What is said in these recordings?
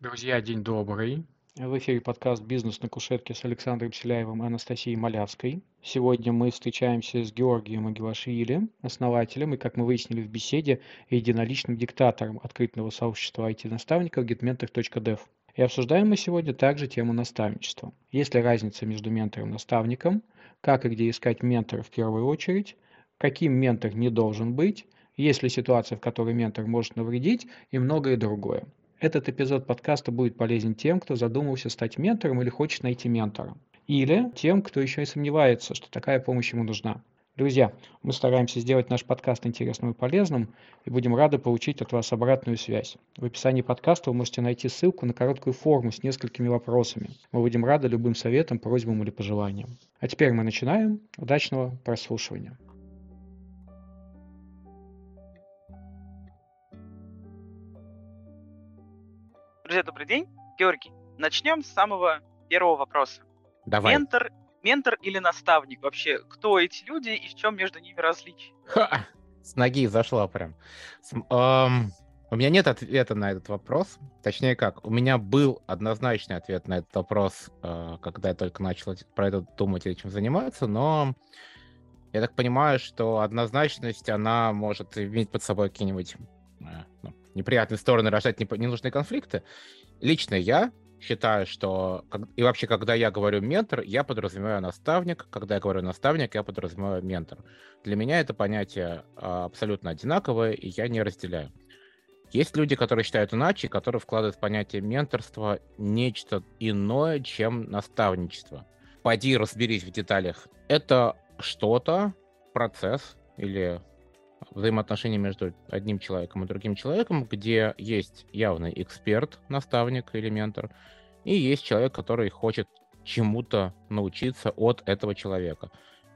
Друзья, день добрый. В эфире подкаст «Бизнес на кушетке» с Александром Селяевым и Анастасией Малявской. Сегодня мы встречаемся с Георгием Агилашвили, основателем и, как мы выяснили в беседе, единоличным диктатором открытого сообщества IT-наставников getmentor.dev. И обсуждаем мы сегодня также тему наставничества. Есть ли разница между ментором и наставником, как и где искать ментора в первую очередь, каким ментор не должен быть, есть ли ситуация, в которой ментор может навредить и многое другое. Этот эпизод подкаста будет полезен тем, кто задумался стать ментором или хочет найти ментора. Или тем, кто еще и сомневается, что такая помощь ему нужна. Друзья, мы стараемся сделать наш подкаст интересным и полезным, и будем рады получить от вас обратную связь. В описании подкаста вы можете найти ссылку на короткую форму с несколькими вопросами. Мы будем рады любым советам, просьбам или пожеланиям. А теперь мы начинаем. Удачного прослушивания. Друзья, добрый день. Георгий, начнем с самого первого вопроса. Давай. Ментор, ментор или наставник? Вообще, кто эти люди и в чем между ними различие? Ха! С ноги зашла прям. С, эм, у меня нет ответа на этот вопрос. Точнее как, у меня был однозначный ответ на этот вопрос, э, когда я только начал про это думать и этим заниматься, но я так понимаю, что однозначность, она может иметь под собой какие-нибудь э, ну, неприятные стороны, рождать ненужные конфликты. Лично я считаю, что... И вообще, когда я говорю ментор, я подразумеваю наставник. Когда я говорю наставник, я подразумеваю ментор. Для меня это понятие а, абсолютно одинаковое, и я не разделяю. Есть люди, которые считают иначе, которые вкладывают в понятие менторства нечто иное, чем наставничество. Пойди разберись в деталях. Это что-то, процесс или взаимоотношения между одним человеком и другим человеком, где есть явный эксперт, наставник или ментор, и есть человек, который хочет чему-то научиться от этого человека.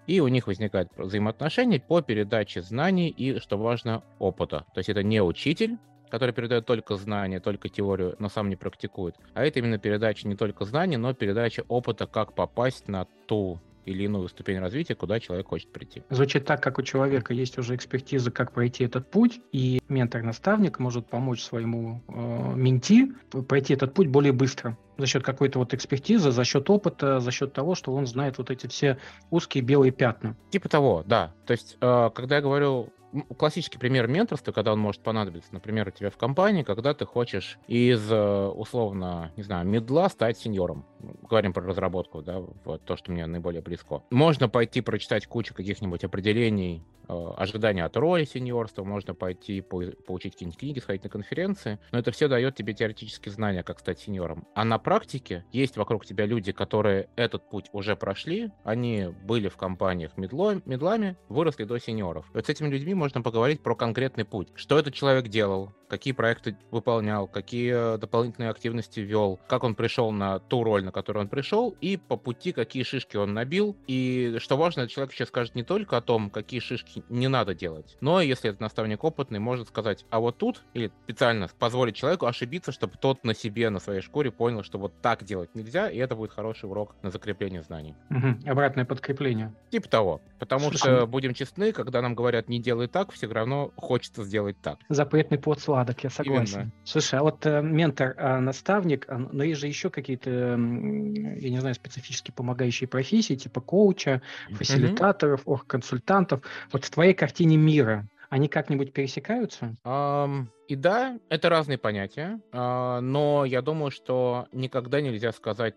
И у них возникает взаимоотношения по передаче знаний и, что важно, опыта. То есть это не учитель, который передает только знания, только теорию, но сам не практикует. А это именно передача не только знаний, но передача опыта, как попасть на ту или иную ступень развития, куда человек хочет прийти. Звучит так, как у человека есть уже экспертиза, как пройти этот путь, и ментор-наставник может помочь своему э, менти пройти этот путь более быстро за счет какой-то вот экспертизы, за счет опыта, за счет того, что он знает вот эти все узкие белые пятна. Типа того, да. То есть, э, когда я говорю классический пример менторства, когда он может понадобиться, например, у тебя в компании, когда ты хочешь из, э, условно, не знаю, медла стать сеньором. Говорим про разработку, да, вот то, что мне наиболее близко. Можно пойти прочитать кучу каких-нибудь определений, э, ожидания от роли сеньорства, можно пойти по получить какие-нибудь книги, сходить на конференции, но это все дает тебе теоретические знания, как стать сеньором. А на практике есть вокруг тебя люди, которые этот путь уже прошли, они были в компаниях медло, медлами, выросли до сеньоров. Вот с этими людьми можно поговорить про конкретный путь. Что этот человек делал, какие проекты выполнял, какие дополнительные активности вел, как он пришел на ту роль, на которую он пришел, и по пути какие шишки он набил. И что важно, человек сейчас скажет не только о том, какие шишки не надо делать, но если этот наставник опытный, может сказать, а вот тут, или специально позволить человеку ошибиться, чтобы тот на себе, на своей шкуре понял, что вот так делать нельзя, и это будет хороший урок на закрепление знаний. Угу. Обратное подкрепление. Типа того. Потому Слушай, что, будем честны, когда нам говорят не делай так, все равно хочется сделать так. Запретный плод сладок, я согласен. Именно. Слушай, а вот э, ментор, э, наставник, э, но есть же еще какие-то, э, я не знаю, специфически помогающие профессии, типа коуча, фасилитаторов, mm оргконсультантов. Вот в твоей картине мира они как-нибудь пересекаются? Um, и да, это разные понятия, uh, но я думаю, что никогда нельзя сказать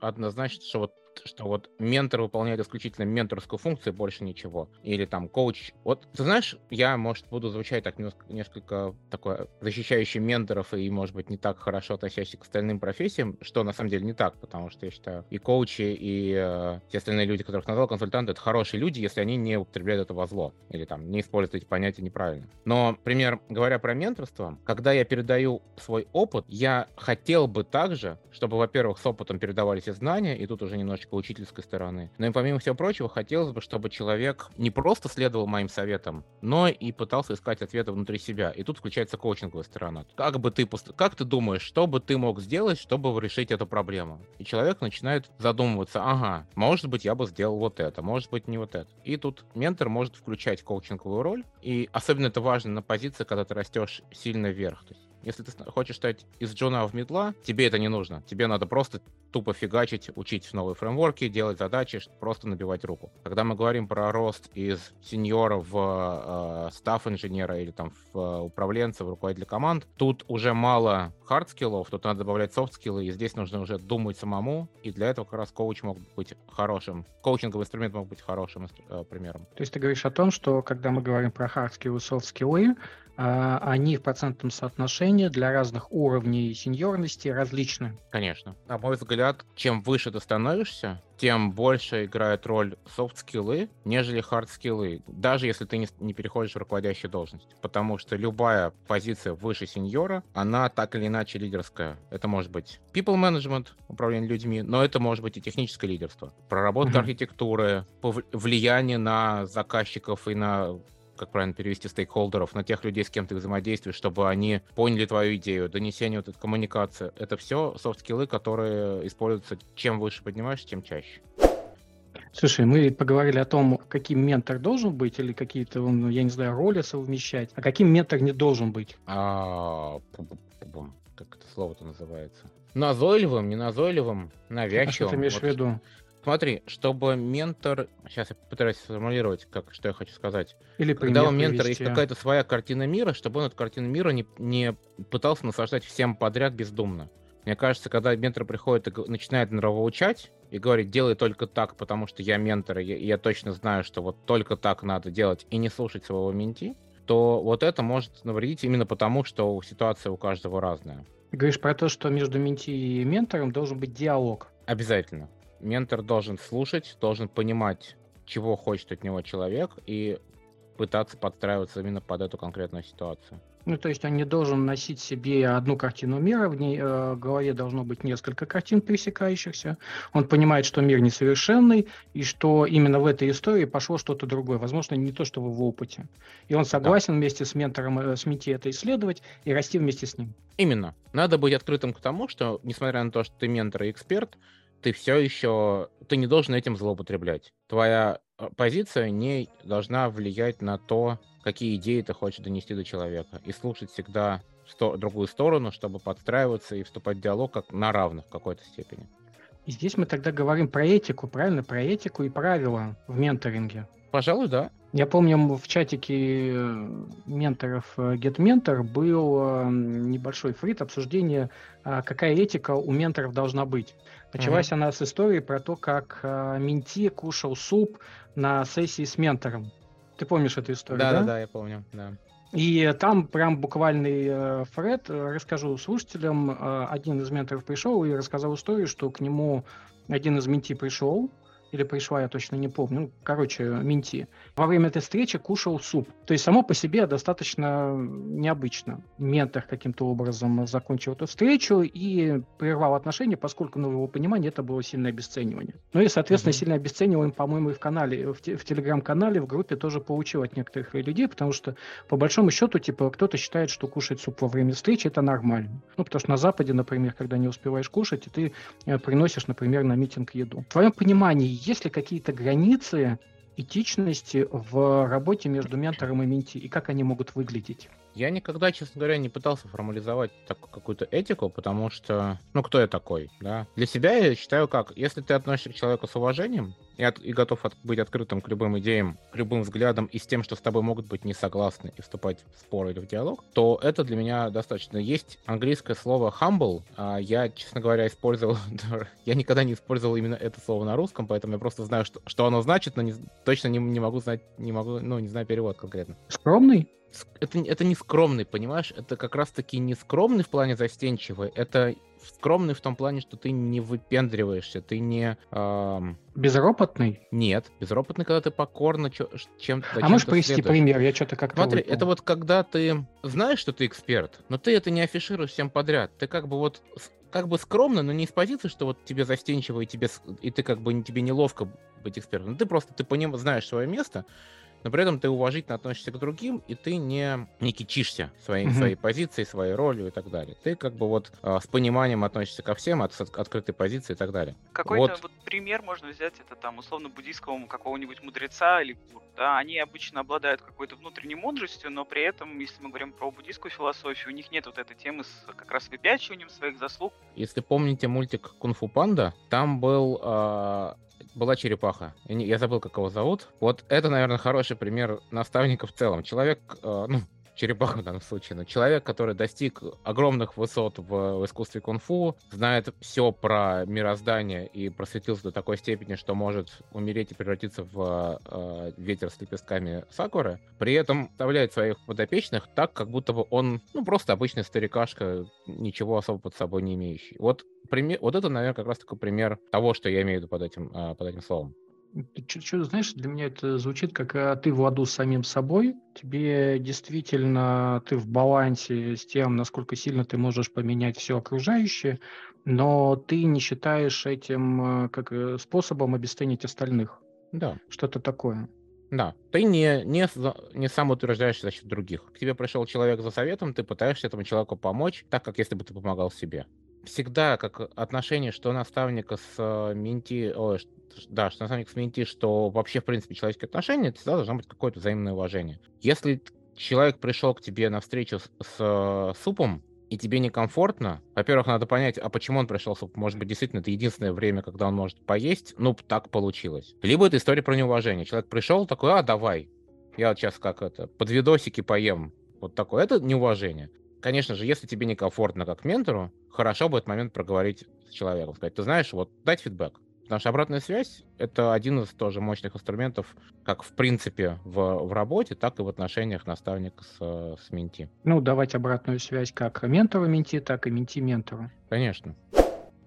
однозначно, что вот что вот ментор выполняет исключительно менторскую функцию, больше ничего. Или там коуч. Вот, ты знаешь, я, может, буду звучать так несколько, такое защищающий менторов и, может быть, не так хорошо относящийся к остальным профессиям, что на самом деле не так, потому что я считаю, и коучи, и э, те остальные люди, которых назвал консультанты, это хорошие люди, если они не употребляют это во зло или там не используют эти понятия неправильно. Но, например, говоря про менторство, когда я передаю свой опыт, я хотел бы также, чтобы, во-первых, с опытом передавались и знания, и тут уже немножечко немножечко учительской стороны. Но и помимо всего прочего, хотелось бы, чтобы человек не просто следовал моим советам, но и пытался искать ответы внутри себя. И тут включается коучинговая сторона. Как бы ты, как ты думаешь, что бы ты мог сделать, чтобы решить эту проблему? И человек начинает задумываться, ага, может быть, я бы сделал вот это, может быть, не вот это. И тут ментор может включать коучинговую роль, и особенно это важно на позиции, когда ты растешь сильно вверх. То есть Если ты хочешь стать из джуна в медла, тебе это не нужно. Тебе надо просто тупо фигачить, учить новые фреймворки, делать задачи, просто набивать руку. Когда мы говорим про рост из сеньора в э, staff -инженера или там в э, управленца, в руководителя команд, тут уже мало хард-скиллов, тут надо добавлять софт-скиллы, и здесь нужно уже думать самому, и для этого как раз коуч мог быть хорошим, коучинговый инструмент мог быть хорошим э, примером. То есть ты говоришь о том, что когда мы говорим про хард-скиллы софт-скиллы, они в процентном соотношении для разных уровней сеньорности различны. Конечно. На мой взгляд, чем выше ты становишься, тем больше играет роль soft skill'ы, нежели hard skill'ы, даже если ты не, не переходишь в руководящую должность. Потому что любая позиция выше сеньора, она так или иначе лидерская. Это может быть people management, управление людьми, но это может быть и техническое лидерство. Проработка uh-huh. архитектуры, влияние на заказчиков и на как правильно перевести стейкхолдеров, на тех людей, с кем ты взаимодействуешь, чтобы они поняли твою идею, донесение, вот эта коммуникация. Это все soft skill'ы, которые используются чем выше поднимаешься, тем чаще. Слушай, мы поговорили о том, каким ментор должен быть, или какие-то, ну, я не знаю, роли совмещать, а каким ментор не должен быть? А, как это слово-то называется? Назойливым, не назойливым, навязчивым. А что ты имеешь вот. в виду? Смотри, чтобы ментор... Сейчас я попытаюсь сформулировать, как, что я хочу сказать. Или Когда у ментора есть какая-то своя картина мира, чтобы он эту картину мира не, не пытался наслаждать всем подряд бездумно. Мне кажется, когда ментор приходит и начинает нравоучать и говорит, делай только так, потому что я ментор, и я, я точно знаю, что вот только так надо делать, и не слушать своего менти, то вот это может навредить именно потому, что ситуация у каждого разная. Говоришь про то, что между менти и ментором должен быть диалог. Обязательно ментор должен слушать, должен понимать, чего хочет от него человек, и пытаться подстраиваться именно под эту конкретную ситуацию. Ну, то есть он не должен носить себе одну картину мира, в ней э, в голове должно быть несколько картин пересекающихся. Он понимает, что мир несовершенный, и что именно в этой истории пошло что-то другое, возможно, не то, что в его опыте. И он согласен да. вместе с ментором, э, с Мити это исследовать и расти вместе с ним. Именно. Надо быть открытым к тому, что, несмотря на то, что ты ментор и эксперт, ты все еще, ты не должен этим злоупотреблять. Твоя э, позиция не должна влиять на то, какие идеи ты хочешь донести до человека. И слушать всегда сто, другую сторону, чтобы подстраиваться и вступать в диалог как на равных в какой-то степени. И здесь мы тогда говорим про этику, правильно? Про этику и правила в менторинге. Пожалуй, да. Я помню, в чатике э, менторов э, GetMentor был э, небольшой фрит обсуждение, какая этика у менторов должна быть. Началась uh-huh. она с истории про то, как Менти кушал суп на сессии с ментором. Ты помнишь эту историю, да? Да, да, да, я помню, да. И там прям буквальный э, Фред, расскажу слушателям, э, один из менторов пришел и рассказал историю, что к нему один из менти пришел, или пришла, я точно не помню, ну, короче, Минти, во время этой встречи кушал суп. То есть само по себе достаточно необычно. Ментор каким-то образом закончил эту встречу и прервал отношения, поскольку, ну, в его понимании, это было сильное обесценивание. Ну и, соответственно, mm-hmm. сильное обесценивание, по-моему, и в канале, в, в телеграм-канале, в группе тоже получил от некоторых людей, потому что, по большому счету, типа, кто-то считает, что кушать суп во время встречи это нормально. Ну, потому что на Западе, например, когда не успеваешь кушать, и ты э, приносишь, например, на митинг еду. В твоем понимании, есть ли какие-то границы этичности в работе между ментором и менти, и как они могут выглядеть? Я никогда, честно говоря, не пытался формализовать такую какую-то этику, потому что, ну, кто я такой, да? Для себя я считаю как, если ты относишься к человеку с уважением и, от, и готов от, быть открытым к любым идеям, к любым взглядам и с тем, что с тобой могут быть не согласны и вступать в спор или в диалог, то это для меня достаточно. Есть английское слово humble, а я, честно говоря, использовал, я никогда не использовал именно это слово на русском, поэтому я просто знаю, что, что оно значит, но не, точно не, не могу знать, не могу, ну, не знаю перевод конкретно. Скромный? Это, это не скромный, понимаешь? Это как раз-таки не скромный в плане застенчивый, это скромный в том плане, что ты не выпендриваешься, ты не... Эм... Безропотный? Нет, безропотный, когда ты покорно чё, чем-то А можешь привести следуешь. пример? Я что-то как-то... Смотри, выпал. это вот когда ты знаешь, что ты эксперт, но ты это не афишируешь всем подряд. Ты как бы вот как бы скромно, но не из позиции, что вот тебе застенчиво и тебе и ты как бы тебе неловко быть экспертом. Ты просто ты по нему знаешь свое место, но при этом ты уважительно относишься к другим, и ты не, не кичишься своей, mm-hmm. своей позицией, своей ролью и так далее. Ты как бы вот э, с пониманием относишься ко всем, от, от открытой позиции и так далее. Какой-то вот. вот пример можно взять, это там условно буддийского какого-нибудь мудреца или да, они обычно обладают какой-то внутренней мудростью, но при этом, если мы говорим про буддийскую философию, у них нет вот этой темы с как раз выпячиванием своих заслуг. Если помните мультик «Кунг-фу панда», там был э, была черепаха. Я забыл, как его зовут. Вот это, наверное, хороший пример наставника в целом. Человек, э, ну, черепаха в данном случае, но человек, который достиг огромных высот в, в искусстве кунг-фу, знает все про мироздание и просветился до такой степени, что может умереть и превратиться в э, ветер с лепестками сакуры, при этом вставляет своих подопечных так, как будто бы он, ну, просто обычный старикашка, ничего особо под собой не имеющий. Вот, пример, вот это, наверное, как раз такой пример того, что я имею в виду под этим, э, под этим словом. Что, знаешь, для меня это звучит как а, ты в ладу с самим собой, тебе действительно ты в балансе с тем, насколько сильно ты можешь поменять все окружающее, но ты не считаешь этим а, как э, способом обесценить остальных. Да. Что-то такое. Да, ты не, не, не сам утверждаешься за счет других. К тебе пришел человек за советом, ты пытаешься этому человеку помочь, так как если бы ты помогал себе всегда как отношение, что наставника с э, менти, ой, да, что наставник с менти, что вообще, в принципе, человеческие отношения, это всегда должно быть какое-то взаимное уважение. Если человек пришел к тебе на встречу с, с э, супом, и тебе некомфортно, во-первых, надо понять, а почему он пришел суп. Может быть, действительно, это единственное время, когда он может поесть. Ну, так получилось. Либо это история про неуважение. Человек пришел такой, а, давай, я вот сейчас как это, под видосики поем. Вот такое. Это неуважение. Конечно же, если тебе некомфортно как ментору, хорошо бы этот момент проговорить с человеком. Сказать, ты знаешь, вот дать фидбэк. Потому что обратная связь — это один из тоже мощных инструментов, как в принципе в, в работе, так и в отношениях наставника с, с менти. Ну, давать обратную связь как ментору менти, так и менти ментору. Конечно.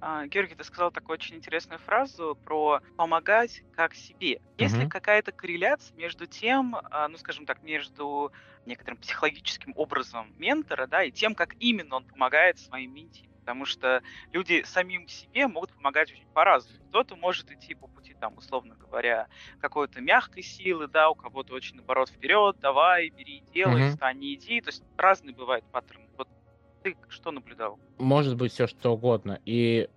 А, Георгий, ты сказал такую очень интересную фразу про помогать как себе. Есть угу. ли какая-то корреляция между тем, а, ну, скажем так, между некоторым психологическим образом ментора, да, и тем, как именно он помогает своим менти? потому что люди самим себе могут помогать очень по-разному. Кто-то может идти по пути, там, условно говоря, какой-то мягкой силы, да, у кого-то очень, наоборот, вперед, давай, бери, делай, mm-hmm. встань, иди. То есть разные бывают паттерны. Вот ты что наблюдал? Может быть все что угодно. И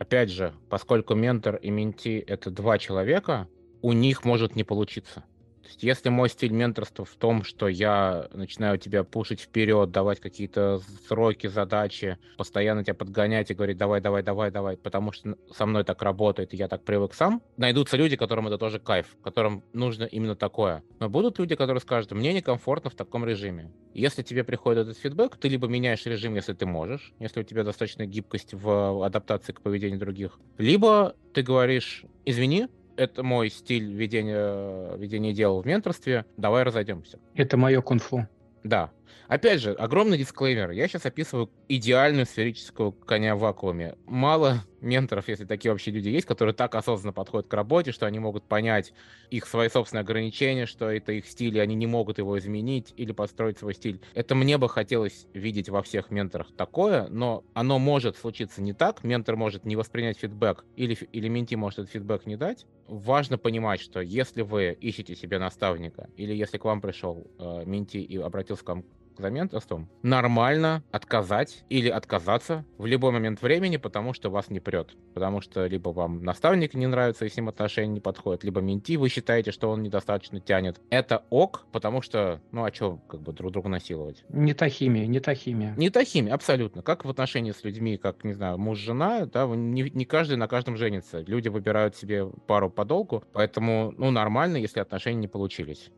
опять же, поскольку ментор и менти — это два человека, у них может не получиться есть, если мой стиль менторства в том, что я начинаю тебя пушить вперед, давать какие-то сроки, задачи, постоянно тебя подгонять и говорить, давай, давай, давай, давай, потому что со мной так работает, и я так привык сам, найдутся люди, которым это тоже кайф, которым нужно именно такое. Но будут люди, которые скажут, мне некомфортно в таком режиме. Если тебе приходит этот фидбэк, ты либо меняешь режим, если ты можешь, если у тебя достаточно гибкость в адаптации к поведению других, либо ты говоришь, извини, это мой стиль ведения, ведения дел в менторстве, давай разойдемся. Это мое кунг-фу. Да. Опять же, огромный дисклеймер. Я сейчас описываю идеальную сферическую коня в вакууме. Мало менторов, если такие вообще люди есть, которые так осознанно подходят к работе, что они могут понять их свои собственные ограничения, что это их стиль, и они не могут его изменить или построить свой стиль. Это мне бы хотелось видеть во всех менторах такое, но оно может случиться не так. Ментор может не воспринять фидбэк или, или менти может этот фидбэк не дать. Важно понимать, что если вы ищете себе наставника или если к вам пришел э, менти и обратился к вам заменторством, нормально отказать или отказаться в любой момент времени, потому что вас не прет. Потому что либо вам наставник не нравится и с ним отношения не подходят, либо менти вы считаете, что он недостаточно тянет. Это ок, потому что, ну а что, как бы друг друга насиловать? Не та химия, не та химия. Не та химия, абсолютно. Как в отношении с людьми, как, не знаю, муж-жена, да, не, не каждый на каждом женится. Люди выбирают себе пару подолгу, поэтому, ну, нормально, если отношения не получились.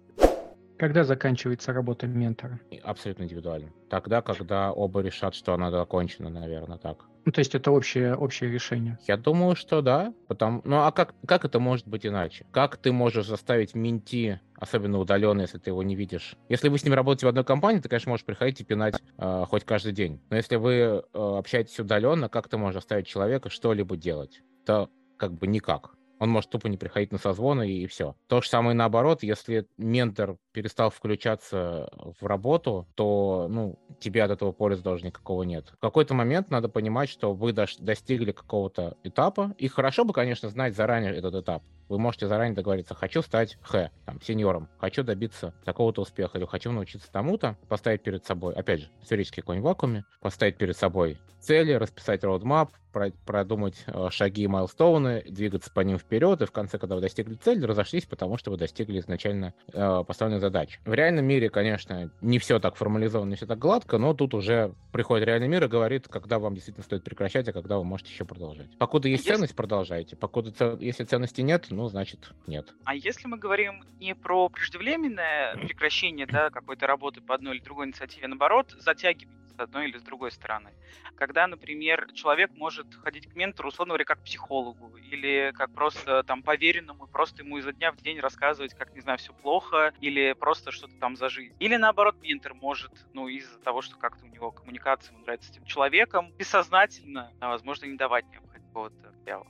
Когда заканчивается работа ментора? Абсолютно индивидуально. Тогда, когда оба решат, что она закончена, наверное, так. Ну, то есть это общее, общее решение? Я думаю, что да. Потому... Ну, а как, как это может быть иначе? Как ты можешь заставить менти, особенно удаленно, если ты его не видишь? Если вы с ним работаете в одной компании, ты, конечно, можешь приходить и пинать э, хоть каждый день. Но если вы э, общаетесь удаленно, как ты можешь заставить человека что-либо делать? То как бы никак Он может тупо не приходить на созвоны и, все. То же самое наоборот, если ментор перестал включаться в работу, то, ну, тебе от этого пользы тоже никакого нет. В какой-то момент надо понимать, что вы достигли какого-то этапа, и хорошо бы, конечно, знать заранее этот этап. Вы можете заранее договориться, хочу стать Х, там, сеньором, хочу добиться такого-то успеха, или хочу научиться тому-то, поставить перед собой, опять же, сферический конь в вакууме, поставить перед собой цели, расписать роудмап, продумать э, шаги и майлстоуны, двигаться по ним вперед, и в конце, когда вы достигли цели, разошлись, потому что вы достигли изначально э, поставленных задач. В реальном мире, конечно, не все так формализовано, не все так гладко, но тут уже приходит реальный мир и говорит, когда вам действительно стоит прекращать, а когда вы можете еще продолжать. Покуда есть если... ценность, продолжайте. Покуда ц... если ценности нет, ну, значит, нет. А если мы говорим не про преждевременное прекращение да, какой-то работы по одной или другой инициативе, наоборот, затягивание с одной или с другой стороны. Когда, например, человек может ходить к ментору, условно говоря, как психологу, или как просто там поверенному, просто ему изо дня в день рассказывать, как, не знаю, все плохо, или просто что-то там за жизнь. Или наоборот, ментор может, ну, из-за того, что как-то у него коммуникация, ему нравится с этим человеком, бессознательно, а, возможно, не давать необходимого какого-то дела.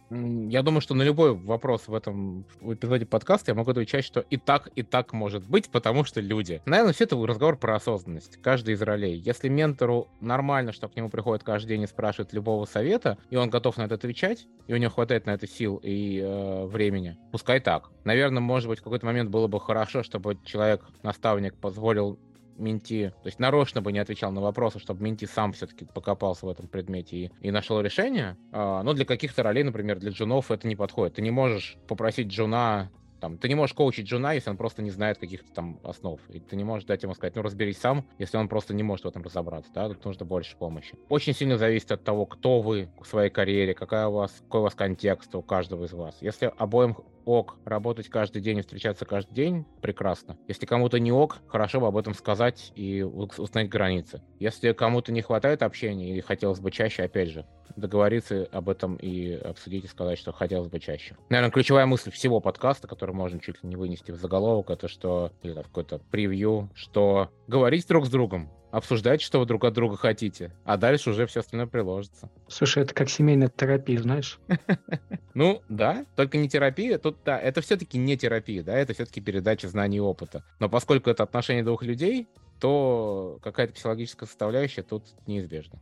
Я думаю, что на любой вопрос в этом эпизоде подкаста я могу отвечать, что и так, и так может быть, потому что люди. Наверное, все это разговор про осознанность. Каждый из ролей. Если ментору нормально, что к нему приходит каждый день и спрашивает любого совета, и он готов на это отвечать, и у него хватает на это сил и э, времени, пускай так. Наверное, может быть, в какой-то момент было бы хорошо, чтобы человек, наставник, позволил Менти, то есть нарочно бы не отвечал на вопросы, чтобы Менти сам все-таки покопался в этом предмете и, и нашел решение. А, но для каких-то ролей, например, для джунов это не подходит. Ты не можешь попросить джуна там, ты не можешь коучить джуна, если он просто не знает каких-то там основ. И ты не можешь дать ему сказать, ну, разберись сам, если он просто не может в этом разобраться, да, тут нужно больше помощи. Очень сильно зависит от того, кто вы в своей карьере, какая у вас, какой у вас контекст у каждого из вас. Если обоим ок работать каждый день и встречаться каждый день, прекрасно. Если кому-то не ок, хорошо бы об этом сказать и установить границы. Если кому-то не хватает общения и хотелось бы чаще, опять же, договориться об этом и обсудить и сказать, что хотелось бы чаще. Наверное, ключевая мысль всего подкаста, который можно чуть ли не вынести в заголовок, это что, или в какой-то превью, что говорить друг с другом, обсуждать, что вы друг от друга хотите, а дальше уже все остальное приложится. Слушай, это как семейная терапия, знаешь? Ну, да, только не терапия, тут, да, это все-таки не терапия, да, это все-таки передача знаний и опыта. Но поскольку это отношение двух людей, то какая-то психологическая составляющая тут неизбежна.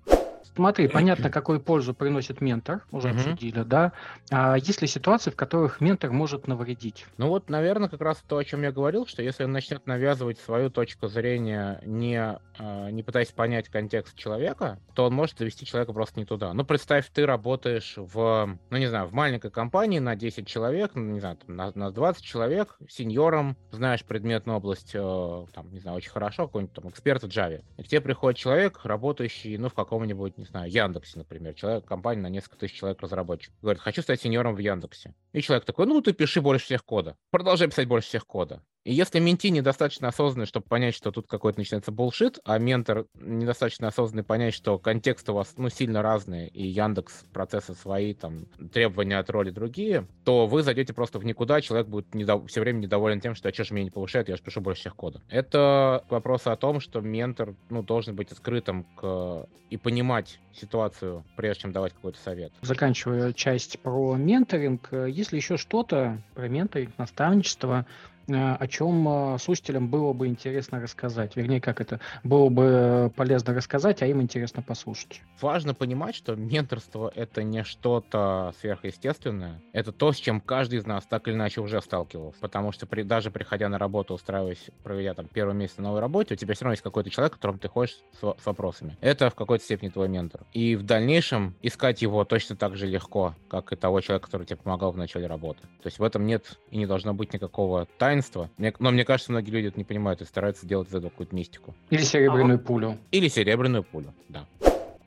Смотри, понятно, какую пользу приносит ментор, уже угу. обсудили, да. А есть ли ситуации, в которых ментор может навредить? Ну вот, наверное, как раз то, о чем я говорил, что если он начнет навязывать свою точку зрения, не, а, не пытаясь понять контекст человека, то он может завести человека просто не туда. Ну, представь, ты работаешь в, ну, не знаю, в маленькой компании на 10 человек, ну, не знаю, там, на, на 20 человек, сеньором, знаешь предметную область, э, там, не знаю, очень хорошо, какой-нибудь там эксперт в Java. И к тебе приходит человек, работающий, ну, в каком-нибудь не знаю, Яндексе, например, человек, компания на несколько тысяч человек разработчик, говорит, хочу стать сеньором в Яндексе. И человек такой, ну, ты пиши больше всех кода. Продолжай писать больше всех кода. И если менти недостаточно осознанный, чтобы понять, что тут какой-то начинается булшит, а ментор недостаточно осознанный понять, что контекст у вас ну, сильно разный, и Яндекс процессы свои, там, требования от роли другие, то вы зайдете просто в никуда, человек будет недов... все время недоволен тем, что а что же меня не повышает, я же пишу больше всех кода. Это вопрос о том, что ментор ну, должен быть открытым к... и понимать ситуацию, прежде чем давать какой-то совет. Заканчивая часть про менторинг, есть ли еще что-то про менторинг, наставничество, о чем э, слушателям было бы интересно рассказать. Вернее, как это было бы полезно рассказать, а им интересно послушать. Важно понимать, что менторство — это не что-то сверхъестественное. Это то, с чем каждый из нас так или иначе уже сталкивался. Потому что при, даже приходя на работу, устраиваясь, проведя там первый месяц на новой работе, у тебя все равно есть какой-то человек, к которому ты ходишь с, с вопросами. Это в какой-то степени твой ментор. И в дальнейшем искать его точно так же легко, как и того человека, который тебе помогал в начале работы. То есть в этом нет и не должно быть никакого тайны, таинство. Мне, но мне кажется, многие люди это не понимают и стараются делать из этого какую-то мистику. Или серебряную а пулю. Или серебряную пулю, да.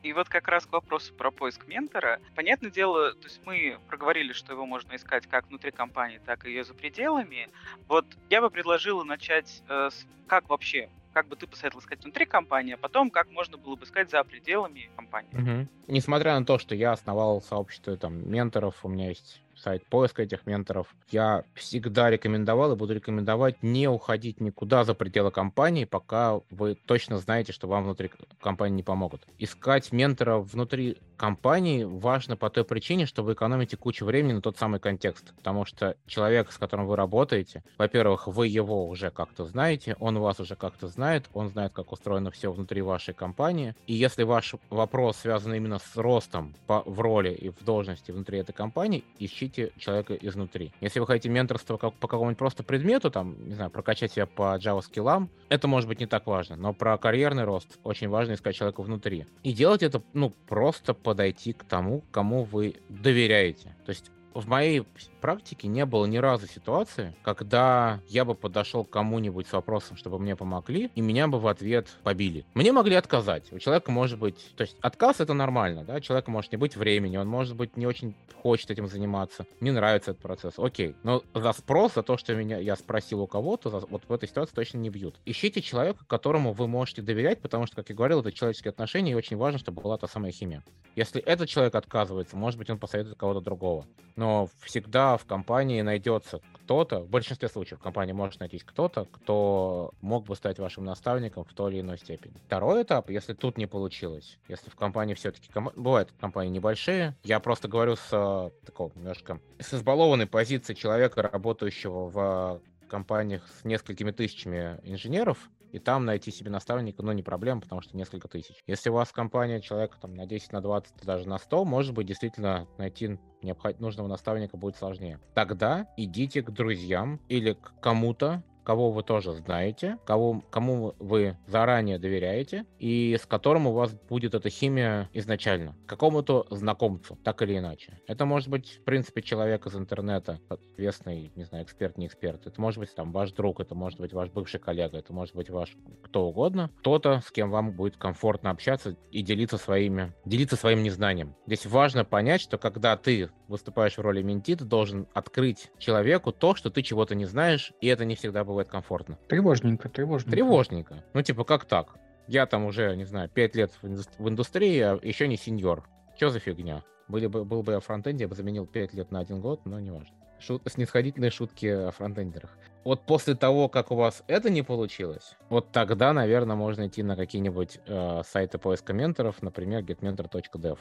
И вот как раз к вопросу про поиск ментора. Понятное дело, то есть мы проговорили, что его можно искать как внутри компании, так и ее за пределами. Вот я бы предложила начать э, с как вообще как бы ты посоветовал искать внутри компании, а потом как можно было бы искать за пределами компании. Угу. Несмотря на то, что я основал сообщество там менторов, у меня есть сайт поиска этих менторов. Я всегда рекомендовал и буду рекомендовать не уходить никуда за пределы компании, пока вы точно знаете, что вам внутри компании не помогут. Искать ментора внутри компании важно по той причине, что вы экономите кучу времени на тот самый контекст. Потому что человек, с которым вы работаете, во-первых, вы его уже как-то знаете, он вас уже как-то знает, он знает, как устроено все внутри вашей компании. И если ваш вопрос связан именно с ростом по, в роли и в должности внутри этой компании, ищите человека изнутри. Если вы хотите менторство как, по какому-нибудь просто предмету, там, не знаю, прокачать себя по Java скиллам, это может быть не так важно. Но про карьерный рост очень важно искать человека внутри. И делать это, ну, просто подойти к тому, кому вы доверяете. То есть в моей практике не было ни разу ситуации, когда я бы подошел к кому-нибудь с вопросом, чтобы мне помогли, и меня бы в ответ побили. Мне могли отказать. У человека может быть... То есть отказ — это нормально, да? Человека может не быть времени, он может быть не очень хочет этим заниматься, не нравится этот процесс. Окей. Но за спрос, за то, что меня, я спросил у кого-то, за, вот в этой ситуации точно не бьют. Ищите человека, которому вы можете доверять, потому что, как я говорил, это человеческие отношения, и очень важно, чтобы была та самая химия. Если этот человек отказывается, может быть, он посоветует кого-то другого но всегда в компании найдется кто-то, в большинстве случаев в компании может найтись кто-то, кто мог бы стать вашим наставником в той или иной степени. Второй этап, если тут не получилось, если в компании все-таки, ком... бывают компании небольшие, я просто говорю с э, такого немножко, с избалованной позиции человека, работающего в компаниях с несколькими тысячами инженеров, и там найти себе наставника, ну, не проблема, потому что несколько тысяч. Если у вас компания человека там на 10, на 20, даже на 100, может быть, действительно найти необход... нужного наставника будет сложнее. Тогда идите к друзьям или к кому-то, кого вы тоже знаете, кого, кому вы заранее доверяете и с которым у вас будет эта химия изначально. Какому-то знакомцу, так или иначе. Это может быть, в принципе, человек из интернета, известный, не знаю, эксперт, не эксперт. Это может быть там ваш друг, это может быть ваш бывший коллега, это может быть ваш кто угодно. Кто-то, с кем вам будет комфортно общаться и делиться своими, делиться своим незнанием. Здесь важно понять, что когда ты выступаешь в роли менти, ты должен открыть человеку то, что ты чего-то не знаешь, и это не всегда бывает комфортно. Тревожненько, тревожненько. Тревожненько. Ну, типа, как так? Я там уже, не знаю, 5 лет в индустрии, а еще не сеньор. Что за фигня? Были бы, был бы я фронтенде, я бы заменил 5 лет на один год, но не важно. Шут, снисходительные шутки о фронтендерах. Вот после того, как у вас это не получилось, вот тогда, наверное, можно идти на какие-нибудь э, сайты поиска менторов, например, getmentor.dev.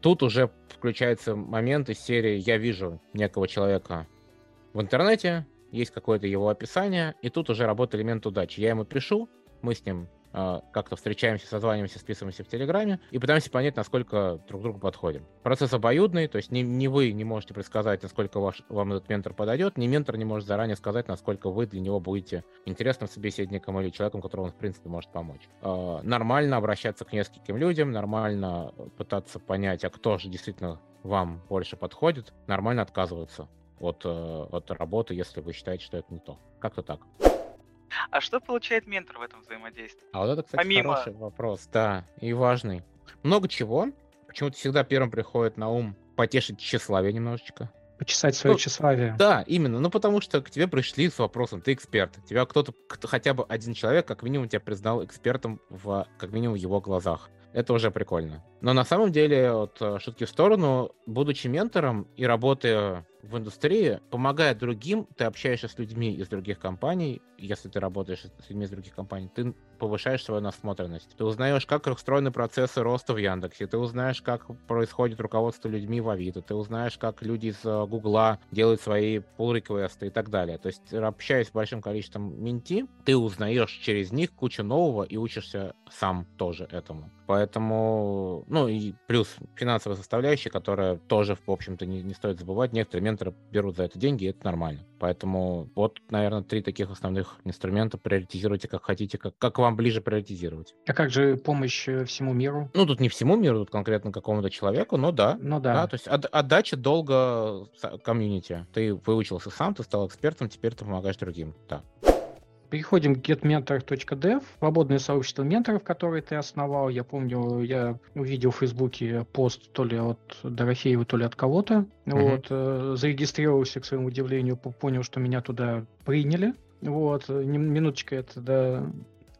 Тут уже включается момент из серии «Я вижу некого человека в интернете, есть какое-то его описание, и тут уже работает элемент удачи. Я ему пишу, мы с ним э, как-то встречаемся, созваниваемся, списываемся в Телеграме и пытаемся понять, насколько друг другу подходим. Процесс обоюдный, то есть ни, ни вы не можете предсказать, насколько ваш, вам этот ментор подойдет, ни ментор не может заранее сказать, насколько вы для него будете интересным собеседником или человеком, которому он, в принципе, может помочь. Э, нормально обращаться к нескольким людям, нормально пытаться понять, а кто же действительно вам больше подходит, нормально отказываться от, э, от работы, если вы считаете, что это не то. Как-то так. А что получает ментор в этом взаимодействии? А вот это, кстати, Помимо... хороший вопрос, да, и важный. Много чего. Почему-то всегда первым приходит на ум потешить тщеславие немножечко. Почесать свое ну, тщеславие. Да, именно. Ну, потому что к тебе пришли с вопросом, ты эксперт. Тебя кто-то, кто, хотя бы один человек, как минимум, тебя признал экспертом в, как минимум, в его глазах. Это уже прикольно. Но на самом деле, вот э, шутки в сторону, будучи ментором и работая в индустрии, помогая другим, ты общаешься с людьми из других компаний, если ты работаешь с людьми из других компаний, ты повышаешь свою насмотренность. Ты узнаешь, как устроены процессы роста в Яндексе, ты узнаешь, как происходит руководство людьми в Авито, ты узнаешь, как люди из э, Гугла делают свои pull реквесты и так далее. То есть, общаясь с большим количеством менти, ты узнаешь через них кучу нового и учишься сам тоже этому. Поэтому, ну и плюс финансовая составляющая, которая тоже, в общем-то, не, не стоит забывать. Некоторые менторы берут за это деньги, и это нормально. Поэтому вот, наверное, три таких основных инструмента. Приоритизируйте как хотите, как, как вам ближе приоритизировать. А как же помощь э, всему миру? Ну, тут не всему миру, тут конкретно какому-то человеку, но да. Ну да. да то есть от, отдача долга комьюнити. Ты выучился сам, ты стал экспертом, теперь ты помогаешь другим. Да. Переходим к getmentor.dev, свободное сообщество менторов, которое ты основал. Я помню, я увидел в Фейсбуке пост то ли от Дорофеева, то ли от кого-то. Mm-hmm. Вот, э, зарегистрировался, к своему удивлению, понял, что меня туда приняли. Вот, минуточка это, да,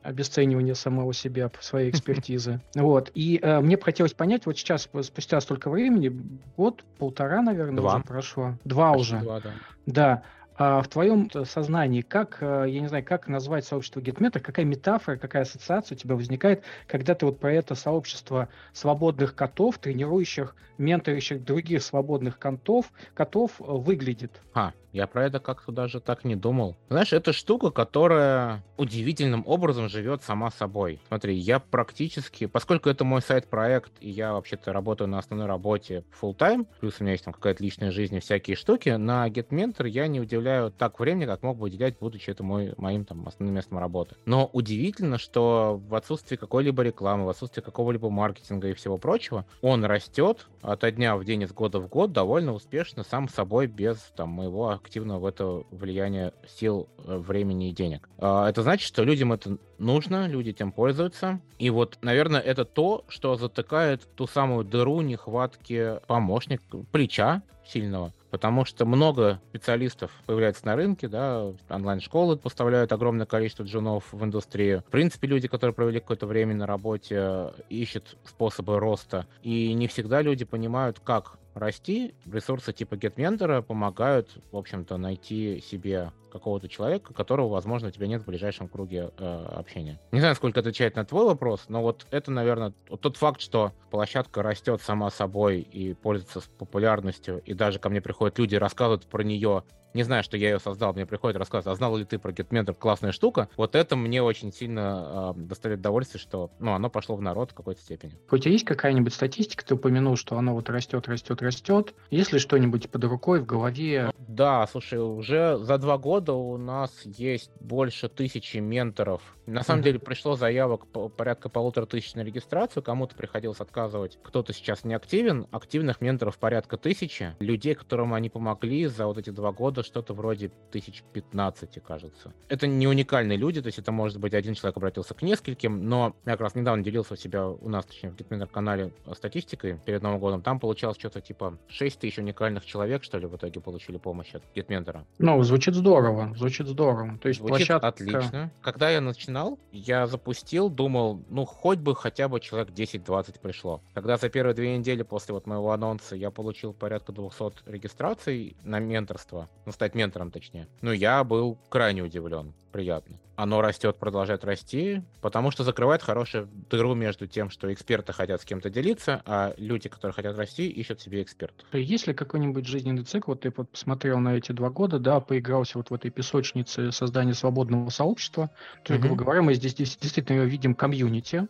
обесценивание самого себя, своей экспертизы. Вот. И э, мне хотелось понять, вот сейчас, спустя столько времени, год, полтора, наверное, два. уже прошло. Два Почти уже. Два, да. Да. А в твоем сознании, как, э, я не знаю, как назвать сообщество GetMeter, какая метафора, какая ассоциация у тебя возникает, когда ты вот про это сообщество свободных котов, тренирующих, менторящих других свободных котов, котов э, выглядит? А, я про это как-то даже так не думал. Знаешь, это штука, которая удивительным образом живет сама собой. Смотри, я практически, поскольку это мой сайт-проект, и я вообще-то работаю на основной работе full time, плюс у меня есть там какая-то личная жизнь и всякие штуки, на GetMentor я не уделяю так времени, как мог бы уделять, будучи это мой, моим там основным местом работы. Но удивительно, что в отсутствии какой-либо рекламы, в отсутствии какого-либо маркетинга и всего прочего, он растет от дня в день, из года в год довольно успешно сам собой без там моего активно в это влияние сил, э, времени и денег. А, это значит, что людям это нужно, люди тем пользуются. И вот, наверное, это то, что затыкает ту самую дыру нехватки помощника, плеча сильного, потому что много специалистов появляется на рынке, да, онлайн-школы поставляют огромное количество джунов в индустрию. В принципе, люди, которые провели какое-то время на работе, ищут способы роста, и не всегда люди понимают, как расти, ресурсы типа GetMentor помогают, в общем-то, найти себе какого-то человека, которого, возможно, у тебя нет в ближайшем круге э, общения. Не знаю, сколько отвечает на твой вопрос, но вот это, наверное, вот тот факт, что площадка растет сама собой и пользуется популярностью, и даже ко мне приходят люди, рассказывают про нее не знаю, что я ее создал, мне приходит рассказ, а знал ли ты про GetMentor, классная штука. Вот это мне очень сильно э, доставляет удовольствие, что ну, оно пошло в народ в какой-то степени. У тебя есть какая-нибудь статистика, ты упомянул, что оно вот растет, растет, растет. Есть ли что-нибудь под рукой, в голове? Да, слушай, уже за два года у нас есть больше тысячи менторов. На самом mm-hmm. деле пришло заявок по, порядка полутора тысяч на регистрацию, кому-то приходилось отказывать, кто-то сейчас не активен. Активных менторов порядка тысячи. Людей, которым они помогли за вот эти два года, что-то вроде тысяч пятнадцати, кажется. Это не уникальные люди, то есть это может быть один человек обратился к нескольким, но я как раз недавно делился у себя, у нас, точнее, в GitMiner канале статистикой перед Новым годом. Там получалось что-то типа 6 тысяч уникальных человек, что ли, в итоге получили помощь от GitMentor. Ну, звучит здорово, звучит здорово. То есть звучит площадка... отлично. Когда я начинал, я запустил, думал, ну, хоть бы хотя бы человек 10-20 пришло. Когда за первые две недели после вот моего анонса я получил порядка 200 регистраций на менторство, ну, стать ментором точнее. Ну, я был крайне удивлен. Приятно. Оно растет, продолжает расти, потому что закрывает хорошую дыру между тем, что эксперты хотят с кем-то делиться, а люди, которые хотят расти, ищут себе экспертов. Есть ли какой-нибудь жизненный цикл, вот ты вот посмотрел на эти два года, да, поигрался вот в этой песочнице создания свободного сообщества, то есть, mm-hmm. грубо говоря, мы здесь действительно видим комьюнити,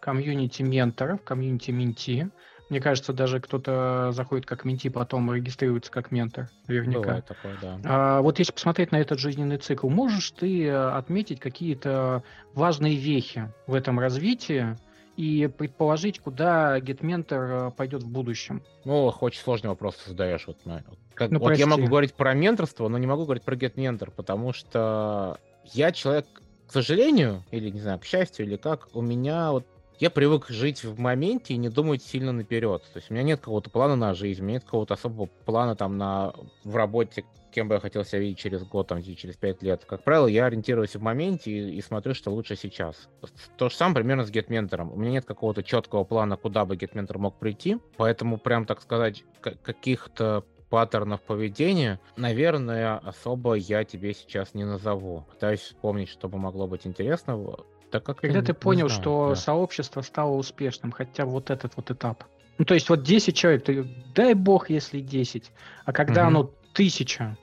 комьюнити менторов, комьюнити менти, мне кажется, даже кто-то заходит как менти, потом регистрируется как ментор, наверняка. Бывает такое, да. А, вот если посмотреть на этот жизненный цикл, можешь ты э, отметить какие-то важные вехи в этом развитии и предположить, куда GetMentor э, пойдет в будущем? Ну, очень сложный вопрос задаешь. Вот, как, ну, вот я могу говорить про менторство, но не могу говорить про GetMentor, потому что я человек, к сожалению, или, не знаю, к счастью, или как, у меня вот я привык жить в моменте и не думать сильно наперед. То есть у меня нет какого-то плана на жизнь, у меня нет какого-то особого плана там на в работе, кем бы я хотел себя видеть через год, там, через пять лет. Как правило, я ориентируюсь в моменте и, и смотрю, что лучше сейчас. То же самое примерно с GetMentor. У меня нет какого-то четкого плана, куда бы GetMentor мог прийти, поэтому прям, так сказать, каких-то паттернов поведения, наверное, особо я тебе сейчас не назову. Пытаюсь вспомнить, что бы могло быть интересного. Так как Когда ты понял, знаю, что да. сообщество стало успешным, хотя вот этот вот этап. Ну, то есть вот 10 человек, ты, дай бог, если 10, а когда угу. оно тысяча,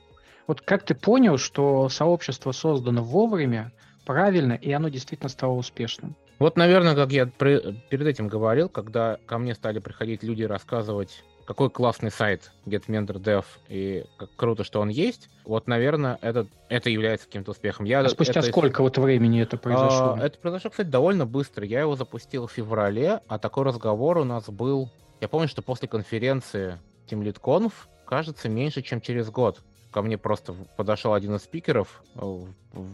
вот как ты понял, что сообщество создано вовремя, правильно, и оно действительно стало успешным? Вот, наверное, как я перед этим говорил, когда ко мне стали приходить люди рассказывать какой классный сайт GetMentorDev и как круто, что он есть. Вот, наверное, это, это является каким-то успехом. Я, а спустя это, сколько вот времени это произошло? А, это произошло, кстати, довольно быстро. Я его запустил в феврале, а такой разговор у нас был... Я помню, что после конференции TeamLeadConf, кажется, меньше, чем через год. Ко мне просто подошел один из спикеров э,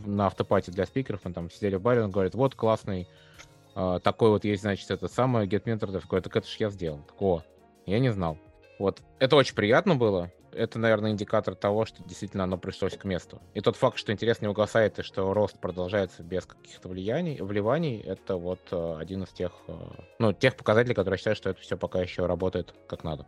на автопате для спикеров, мы там сидели в баре, он говорит, вот классный Uh, такой вот есть, значит, это самое GetMentor, такой, так это ж я сделал. Так, о, я не знал. Вот. Это очень приятно было. это, наверное, индикатор того, что действительно оно пришлось к месту. И тот факт, что интерес не угасает и что рост продолжается без каких-то влияний, вливаний, это вот э, один из тех, э, ну, тех показателей, которые я считаю, что это все пока еще работает как надо.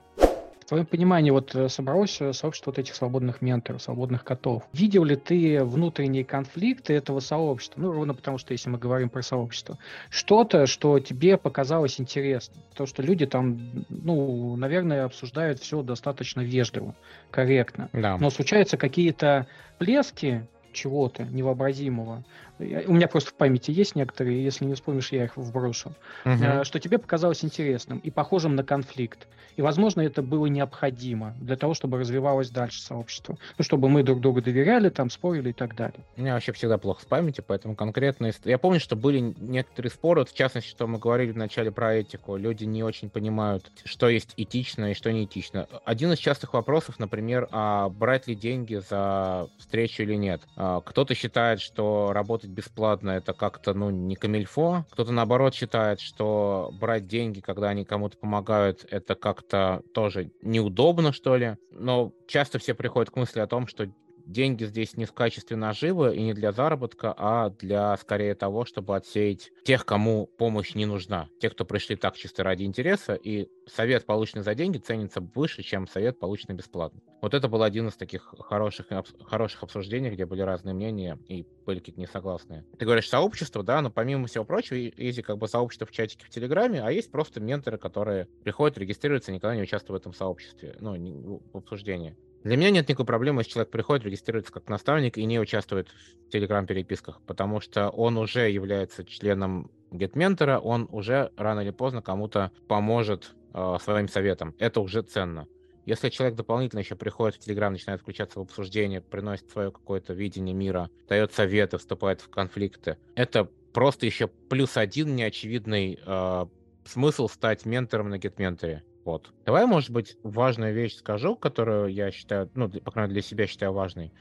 В твоем понимании вот э, собралось э, сообщество вот этих свободных менторов, свободных котов. Видел ли ты внутренние конфликты этого сообщества? Ну, ровно потому, что если мы говорим про сообщество. Что-то, что тебе показалось интересным. То, что люди там, ну, наверное, обсуждают все достаточно вежливо, корректно. Да. Но случаются какие-то плески, чего-то невообразимого. У меня просто в памяти есть некоторые, если не вспомнишь, я их вброшу. Uh-huh. Что тебе показалось интересным и похожим на конфликт. И, возможно, это было необходимо для того, чтобы развивалось дальше сообщество. Ну, чтобы мы друг другу доверяли, там, спорили и так далее. У меня вообще всегда плохо с памятью, поэтому конкретно... Я помню, что были некоторые споры, вот в частности, что мы говорили вначале про этику. Люди не очень понимают, что есть этично и что не этично. Один из частых вопросов, например, а брать ли деньги за встречу или нет. А, кто-то считает, что работать бесплатно это как-то, ну, не камильфо. Кто-то, наоборот, считает, что брать деньги, когда они кому-то помогают, это как-то тоже неудобно, что ли. Но часто все приходят к мысли о том, что деньги здесь не в качестве наживы и не для заработка, а для скорее того, чтобы отсеять тех, кому помощь не нужна. Те, кто пришли так чисто ради интереса, и совет, полученный за деньги, ценится выше, чем совет, полученный бесплатно. Вот это был один из таких хороших, хороших обсуждений, где были разные мнения и были какие-то несогласные. Ты говоришь сообщество, да, но помимо всего прочего, есть как бы сообщество в чатике в Телеграме, а есть просто менторы, которые приходят, регистрируются, никогда не участвуют в этом сообществе, ну, в обсуждении. Для меня нет никакой проблемы, если человек приходит, регистрируется как наставник и не участвует в телеграм-переписках, потому что он уже является членом GetMentor, он уже рано или поздно кому-то поможет э, своим советом. Это уже ценно. Если человек дополнительно еще приходит в Телеграм, начинает включаться в обсуждение, приносит свое какое-то видение мира, дает советы, вступает в конфликты, это просто еще плюс один неочевидный э, смысл стать ментором на GetMentor. Вот. Давай, может быть, важную вещь скажу, которую я считаю, ну, по крайней мере, для себя считаю важной,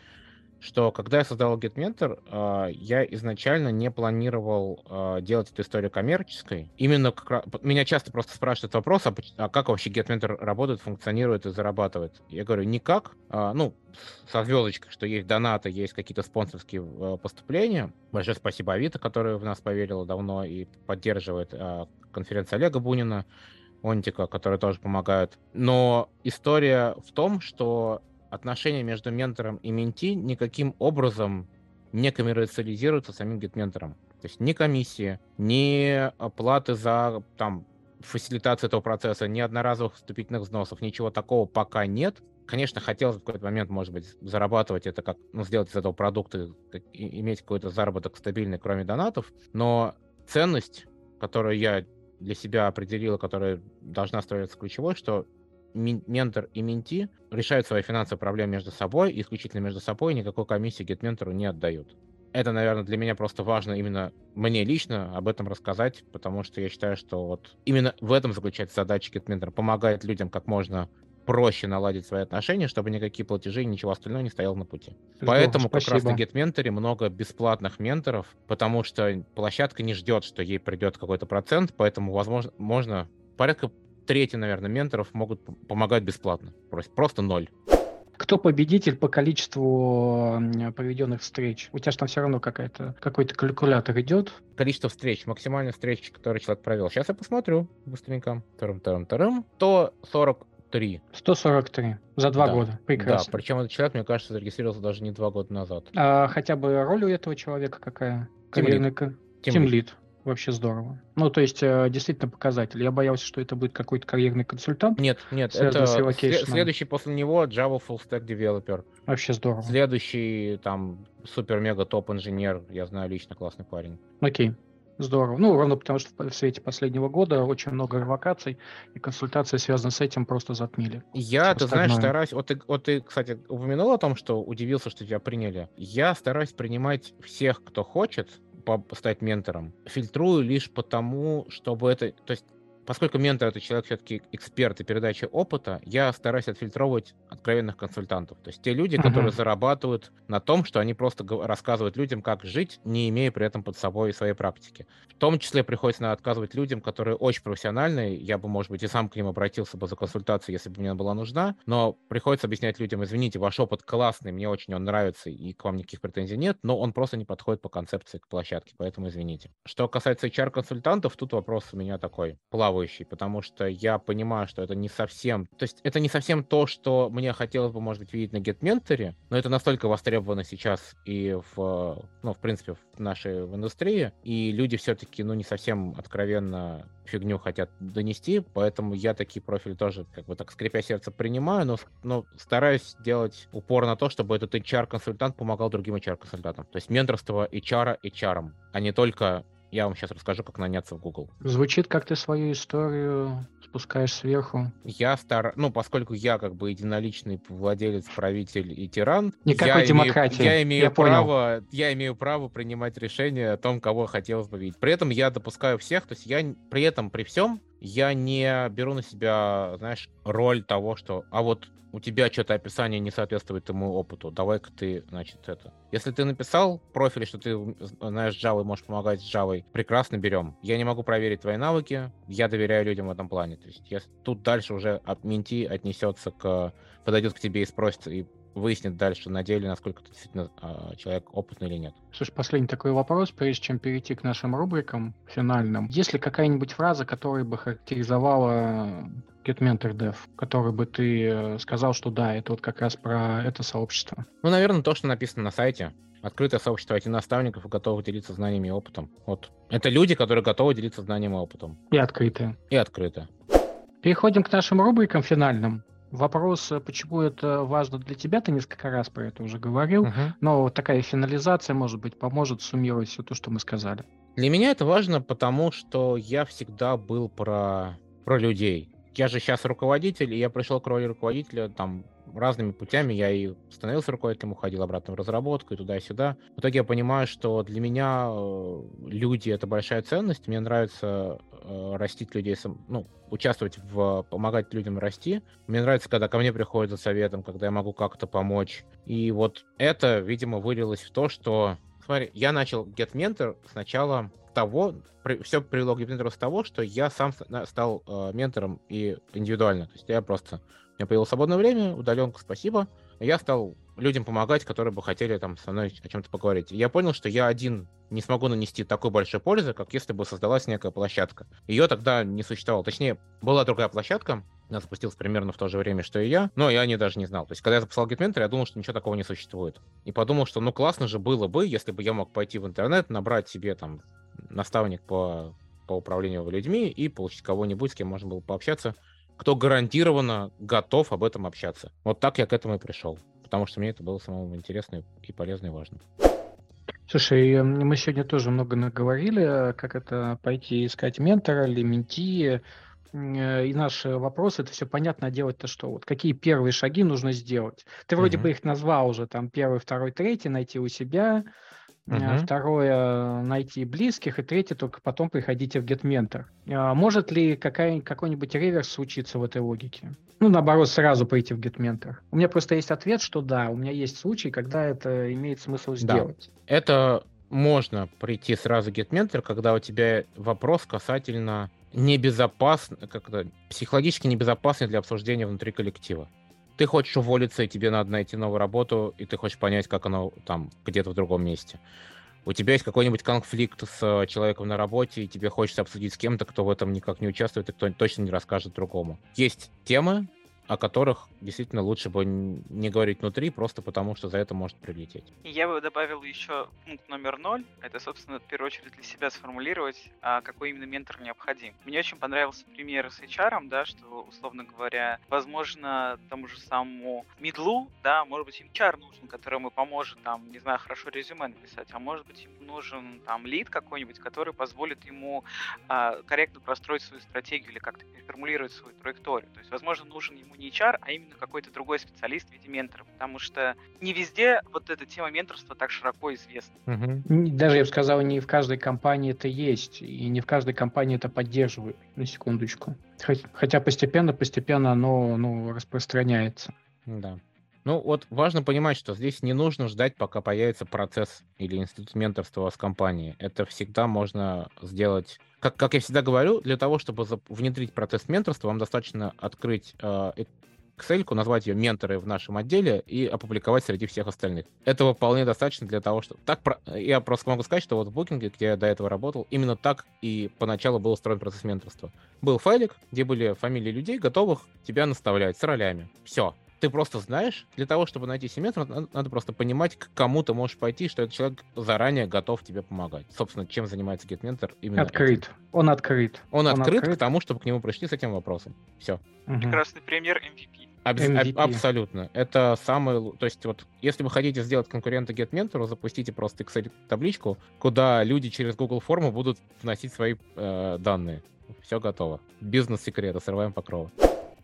что когда я создал GetMentor, а, я изначально не планировал а, делать эту историю коммерческой. Именно как раз, меня часто просто спрашивают вопрос, а, а как вообще GetMentor работает, функционирует и зарабатывает. Я говорю, никак. Ну, со звездочкой, что есть донаты, есть какие-то спонсорские поступления. Большое спасибо Авито, которая в нас поверила давно и поддерживает конференция Олега Бунина. Онтика, которые тоже помогают. Но история в том, что отношения между ментором и менти никаким образом не коммерциализируются самим гитментором. То есть ни комиссии, ни оплаты за там, фасилитацию этого процесса, ни одноразовых вступительных взносов, ничего такого пока нет. Конечно, хотелось в какой-то момент, может быть, зарабатывать это как, ну, сделать из этого продукта, как, иметь какой-то заработок стабильный, кроме донатов, но ценность, которую я для себя определила, которая должна становиться ключевой, что ментор и менти решают свои финансовые проблемы между собой, исключительно между собой, никакой комиссии гет-ментору не отдают. Это, наверное, для меня просто важно именно мне лично об этом рассказать, потому что я считаю, что вот именно в этом заключается задача гет-ментора, помогает людям как можно проще наладить свои отношения, чтобы никакие платежи и ничего остального не стояло на пути. Здорово, Поэтому спасибо. как раз на GetMentor много бесплатных менторов, потому что площадка не ждет, что ей придет какой-то процент, поэтому возможно можно порядка трети, наверное, менторов могут помогать бесплатно. Просто, ноль. Кто победитель по количеству проведенных встреч? У тебя же там все равно какая-то, какой-то калькулятор идет. Количество встреч, максимальная встреч, которые человек провел. Сейчас я посмотрю быстренько. Тарам-тарам-тарам. 140 143. 143 за два да. года. Прекрасно. Да, причем этот человек, мне кажется, зарегистрировался даже не два года назад. А хотя бы роль у этого человека какая? Карьерный Тимлит. Вообще здорово. Ну, то есть, э, действительно показатель. Я боялся, что это будет какой-то карьерный консультант. Нет, нет, это следующий после него Java Full Stack Developer. Вообще здорово. Следующий, там, супер-мега топ-инженер, я знаю лично, классный парень. Окей. Здорово. Ну, ровно потому, что в свете последнего года очень много ревокаций, и консультации, связанные с этим, просто затмили. Я, ты знаешь, стараюсь... Вот ты, вот ты, кстати, упомянул о том, что удивился, что тебя приняли. Я стараюсь принимать всех, кто хочет стать ментором. Фильтрую лишь потому, чтобы это... То есть поскольку ментор это человек все-таки эксперт и передача опыта, я стараюсь отфильтровывать откровенных консультантов. То есть те люди, uh-huh. которые зарабатывают на том, что они просто рассказывают людям, как жить, не имея при этом под собой своей практики. В том числе приходится отказывать людям, которые очень профессиональные. Я бы, может быть, и сам к ним обратился бы за консультацией, если бы мне была нужна. Но приходится объяснять людям, извините, ваш опыт классный, мне очень он нравится, и к вам никаких претензий нет, но он просто не подходит по концепции к площадке, поэтому извините. Что касается HR-консультантов, тут вопрос у меня такой плавающий, потому что я понимаю, что это не совсем... То есть это не совсем то, что мне хотелось бы, может быть, видеть на GetMentor, но это настолько востребовано сейчас и в, ну, в принципе, в нашей в индустрии, и люди все-таки, ну, не совсем откровенно фигню хотят донести, поэтому я такие профили тоже, как бы так скрипя сердце, принимаю, но, но стараюсь делать упор на то, чтобы этот HR-консультант помогал другим HR-консультантам. То есть менторство HR HR, а не только я вам сейчас расскажу, как наняться в Google. Звучит, как ты свою историю спускаешь сверху. Я стар... Ну, поскольку я как бы единоличный владелец, правитель и тиран, Никакой я демократии. Имею, я, имею я право, понял. я имею право принимать решение о том, кого хотелось бы видеть. При этом я допускаю всех, то есть я при этом, при всем, я не беру на себя, знаешь, роль того, что, а вот у тебя что-то описание не соответствует ему опыту, давай-ка ты, значит, это. Если ты написал профиль, что ты знаешь Java и можешь помогать с Java, прекрасно берем. Я не могу проверить твои навыки, я доверяю людям в этом плане. То есть я, тут дальше уже от менти отнесется к, подойдет к тебе и спросит, и выяснит дальше на деле, насколько ты действительно э, человек опытный или нет. Слушай, последний такой вопрос, прежде чем перейти к нашим рубрикам финальным. Есть ли какая-нибудь фраза, которая бы характеризовала Get Mentor Dev, который бы ты э, сказал, что да, это вот как раз про это сообщество? Ну, наверное, то, что написано на сайте. Открытое сообщество IT-наставников, готовы делиться знаниями и опытом. Вот. Это люди, которые готовы делиться знанием и опытом. И открытые. И открытые. Переходим к нашим рубрикам финальным. Вопрос, э, почему это важно для тебя, ты несколько раз про это уже говорил, uh-huh. но такая финализация, может быть, поможет суммировать все то, что мы сказали. Для меня это важно, потому что я всегда был про, про людей. Я же сейчас руководитель, и я пришел к роли руководителя там разными путями. Я и становился руководителем, уходил обратно в разработку и туда и сюда. В итоге я понимаю, что для меня э, люди — это большая ценность. Мне нравится э, растить людей, ну, участвовать в помогать людям расти. Мне нравится, когда ко мне приходят за советом, когда я могу как-то помочь. И вот это, видимо, вылилось в то, что Смотри, я начал Get Mentor сначала того, при, все привело к Get Mentor с того, что я сам стал э, ментором и индивидуально. То есть я просто у меня появилось свободное время, удаленка, спасибо. Я стал людям помогать, которые бы хотели там со мной о чем-то поговорить. Я понял, что я один не смогу нанести такой большой пользы, как если бы создалась некая площадка. Ее тогда не существовало. Точнее, была другая площадка, она запустилась примерно в то же время, что и я, но я не даже не знал. То есть, когда я записал GitMentor, я думал, что ничего такого не существует. И подумал, что ну классно же было бы, если бы я мог пойти в интернет, набрать себе там наставник по, по управлению людьми и получить кого-нибудь, с кем можно было пообщаться, кто гарантированно готов об этом общаться. Вот так я к этому и пришел, потому что мне это было самому интересно и полезно и важно. Слушай, э, мы сегодня тоже много наговорили, как это пойти искать ментора или менти, э, и наш вопрос, это все понятно, а делать-то что? Вот какие первые шаги нужно сделать? Ты вроде uh-huh. бы их назвал уже, там, первый, второй, третий, найти у себя, Uh-huh. Второе, найти близких. И третье, только потом приходите в GetMentor. А может ли какая, какой-нибудь реверс случиться в этой логике? Ну, наоборот, сразу пойти в GetMentor. У меня просто есть ответ, что да, у меня есть случай, когда это имеет смысл сделать. Да. Это можно прийти сразу в GetMentor, когда у тебя вопрос касательно небезопасный, как-то психологически небезопасный для обсуждения внутри коллектива ты хочешь уволиться, и тебе надо найти новую работу, и ты хочешь понять, как оно там где-то в другом месте. У тебя есть какой-нибудь конфликт с э, человеком на работе, и тебе хочется обсудить с кем-то, кто в этом никак не участвует, и кто точно не расскажет другому. Есть темы, о которых действительно лучше бы не говорить внутри, просто потому что за это может прилететь. Я бы добавил еще пункт номер ноль. Это, собственно, в первую очередь для себя сформулировать, а какой именно ментор необходим. Мне очень понравился пример с HR, да, что, условно говоря, возможно, тому же самому медлу, да, может быть, им HR нужен, который ему поможет, там, не знаю, хорошо резюме написать, а может быть, ему нужен там лид какой-нибудь, который позволит ему а, корректно простроить свою стратегию или как-то переформулировать свою траекторию. То есть, возможно, нужен ему не HR, а именно какой-то другой специалист в виде ментора, потому что не везде вот эта тема менторства так широко известна. Угу. Даже, я бы сказал, не в каждой компании это есть, и не в каждой компании это поддерживают, на секундочку. Хотя постепенно, постепенно оно ну, распространяется. Да. Ну вот важно понимать, что здесь не нужно ждать, пока появится процесс или институт менторства в компании. Это всегда можно сделать. Как, как я всегда говорю, для того, чтобы внедрить процесс менторства, вам достаточно открыть э, Excel, назвать ее менторы в нашем отделе и опубликовать среди всех остальных. Этого вполне достаточно для того, чтобы... Так, я просто могу сказать, что вот в Booking, где я до этого работал, именно так и поначалу был устроен процесс менторства. Был файлик, где были фамилии людей, готовых тебя наставлять с ролями. Все ты просто знаешь, для того, чтобы найти семестр, надо, надо просто понимать, к кому ты можешь пойти, что этот человек заранее готов тебе помогать. Собственно, чем занимается GetMentor именно Открыт. Этим. Он открыт. Он, Он открыт, открыт к тому, чтобы к нему пришли с этим вопросом. Все. Угу. Прекрасный пример MVP. Аб- MVP. Абсолютно. Это самый... То есть вот, если вы хотите сделать конкурента GetMentor, запустите просто Excel-табличку, куда люди через Google форму будут вносить свои э, данные. Все готово. Бизнес-секреты, срываем покровы.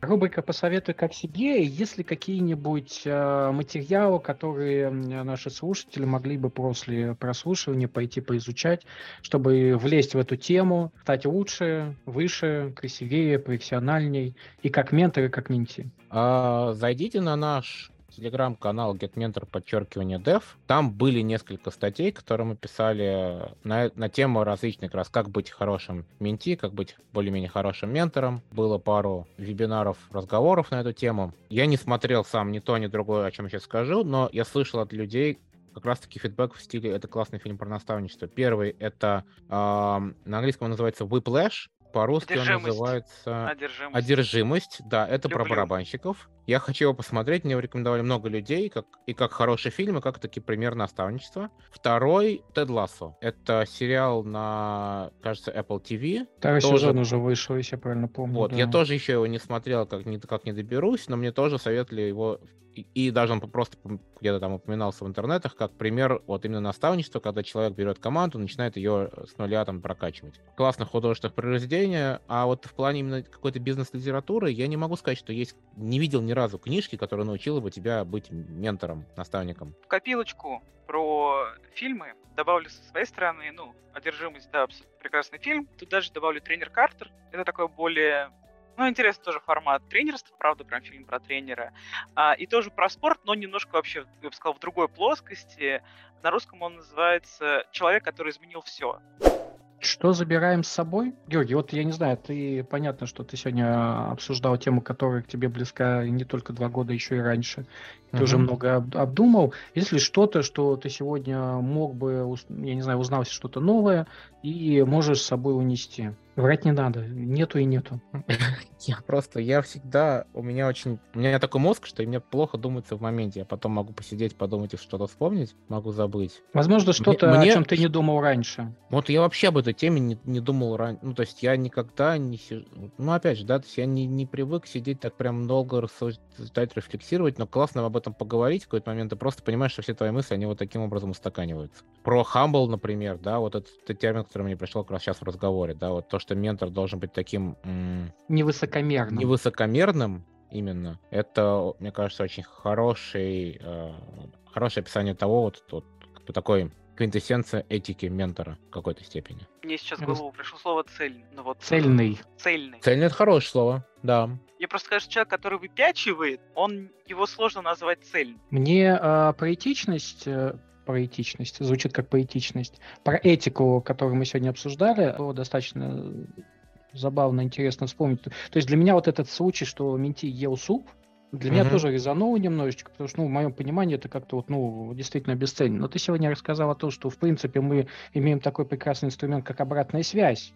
Рубрика «Посоветуй как себе». Есть ли какие-нибудь э, материалы, которые наши слушатели могли бы после прослушивания пойти поизучать, чтобы влезть в эту тему, стать лучше, выше, красивее, профессиональней и как ментор, и как менти? А, зайдите на наш телеграм-канал GetMentor подчеркивание dev. Там были несколько статей, которые мы писали на, на тему различных, раз как быть хорошим менти, как быть более-менее хорошим ментором. Было пару вебинаров, разговоров на эту тему. Я не смотрел сам ни то, ни другое, о чем сейчас скажу, но я слышал от людей, как раз-таки фидбэк в стиле «это классный фильм про наставничество». Первый — это э, на английском он называется «Whiplash», по-русски он называется Одержимость. Одержимость. Да, это Люблю. про барабанщиков. Я хочу его посмотреть, мне его рекомендовали много людей, как, и как хороший фильм, и как таки пример наставничества. Второй — Тед Лассо. Это сериал на, кажется, Apple TV. Второй тоже... сезон уже вышел, если я правильно помню. Вот, да. я тоже еще его не смотрел, как не, как не доберусь, но мне тоже советовали его и, даже он просто где-то там упоминался в интернетах, как пример вот именно наставничества, когда человек берет команду, начинает ее с нуля там прокачивать. Классно художественных произведений, а вот в плане именно какой-то бизнес-литературы я не могу сказать, что есть, не видел ни разу книжки, которая научила бы тебя быть ментором, наставником. В копилочку про фильмы добавлю со своей стороны, ну, «Одержимость», да, прекрасный фильм. Тут даже добавлю «Тренер Картер». Это такой более ну, интересный тоже формат тренерства, правда, прям фильм про тренера. А, и тоже про спорт, но немножко вообще, я бы сказал, в другой плоскости. На русском он называется «Человек, который изменил все». Что забираем с собой? Георгий, вот я не знаю, ты понятно, что ты сегодня обсуждал тему, которая к тебе близка не только два года, еще и раньше. Ты uh-huh. уже много обдумал. Есть ли что-то, что ты сегодня мог бы, я не знаю, узнал что-то новое и можешь с собой унести? Врать не надо, нету и нету. Я просто, я всегда, у меня очень, у меня такой мозг, что мне плохо думается в моменте. Я потом могу посидеть, подумать и что-то вспомнить, могу забыть. Возможно, что-то, мне, о чем ты не думал раньше. Вот я вообще об этой теме не, не думал раньше. Ну, то есть я никогда не сижу, ну, опять же, да, то есть я не, не привык сидеть так прям долго рассуждать, рефлексировать, но классно об этом поговорить в какой-то момент, и просто понимаешь, что все твои мысли, они вот таким образом устаканиваются. Про Humble, например, да, вот этот, этот термин, который мне пришел как раз сейчас в разговоре, да, вот то, что ментор должен быть таким... Невысокомерным. Невысокомерным, именно. Это, мне кажется, очень хороший, э, хорошее описание того, вот, вот такой квинтэссенция этики ментора в какой-то степени. Мне сейчас в голову пришло слово цель. Ну, вот, цельный. Цельный. Цельный — это хорошее слово, да. Я просто скажу, человек, который выпячивает, он его сложно назвать цельным. Мне э, про этичность э, про этичность, звучит как поэтичность. Про этику, которую мы сегодня обсуждали, достаточно забавно, интересно вспомнить. То есть для меня вот этот случай, что Менти ел суп, для mm-hmm. меня тоже резануло немножечко, потому что, ну, в моем понимании это как-то вот, ну, действительно бесценно. Но ты сегодня рассказал о том, что, в принципе, мы имеем такой прекрасный инструмент, как обратная связь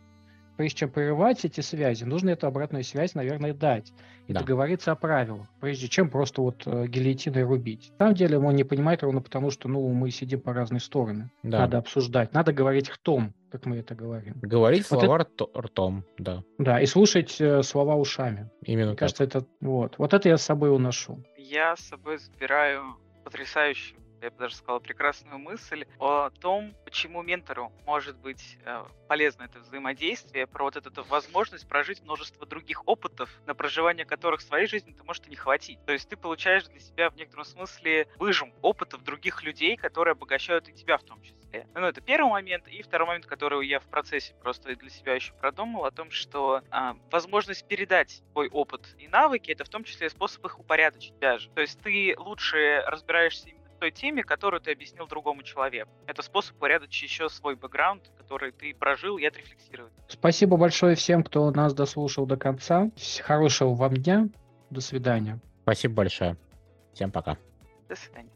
прежде чем прерывать эти связи, нужно эту обратную связь, наверное, дать. И да. договориться о правилах, прежде чем просто вот э, гильотиной рубить. На самом деле он не понимает ровно потому, что ну, мы сидим по разные стороны. Да. Надо обсуждать, надо говорить ртом, как мы это говорим. Говорить вот слова это... ртом, да. Да, и слушать э, слова ушами. Именно Мне так. кажется, это вот. Вот это я с собой уношу. Я с собой забираю потрясающую я бы даже сказал, прекрасную мысль о том, почему ментору может быть э, полезно это взаимодействие, про вот эту возможность прожить множество других опытов, на проживание которых в своей жизни ты может и не хватить. То есть ты получаешь для себя в некотором смысле выжим опытов других людей, которые обогащают и тебя в том числе. Ну, это первый момент. И второй момент, который я в процессе просто для себя еще продумал, о том, что а, возможность передать свой опыт и навыки, это в том числе способ их упорядочить даже. То есть ты лучше разбираешься той теме, которую ты объяснил другому человеку. Это способ упорядочить еще свой бэкграунд, который ты прожил и отрефлексировать. Спасибо большое всем, кто нас дослушал до конца. Хорошего вам дня. До свидания. Спасибо большое. Всем пока. До свидания.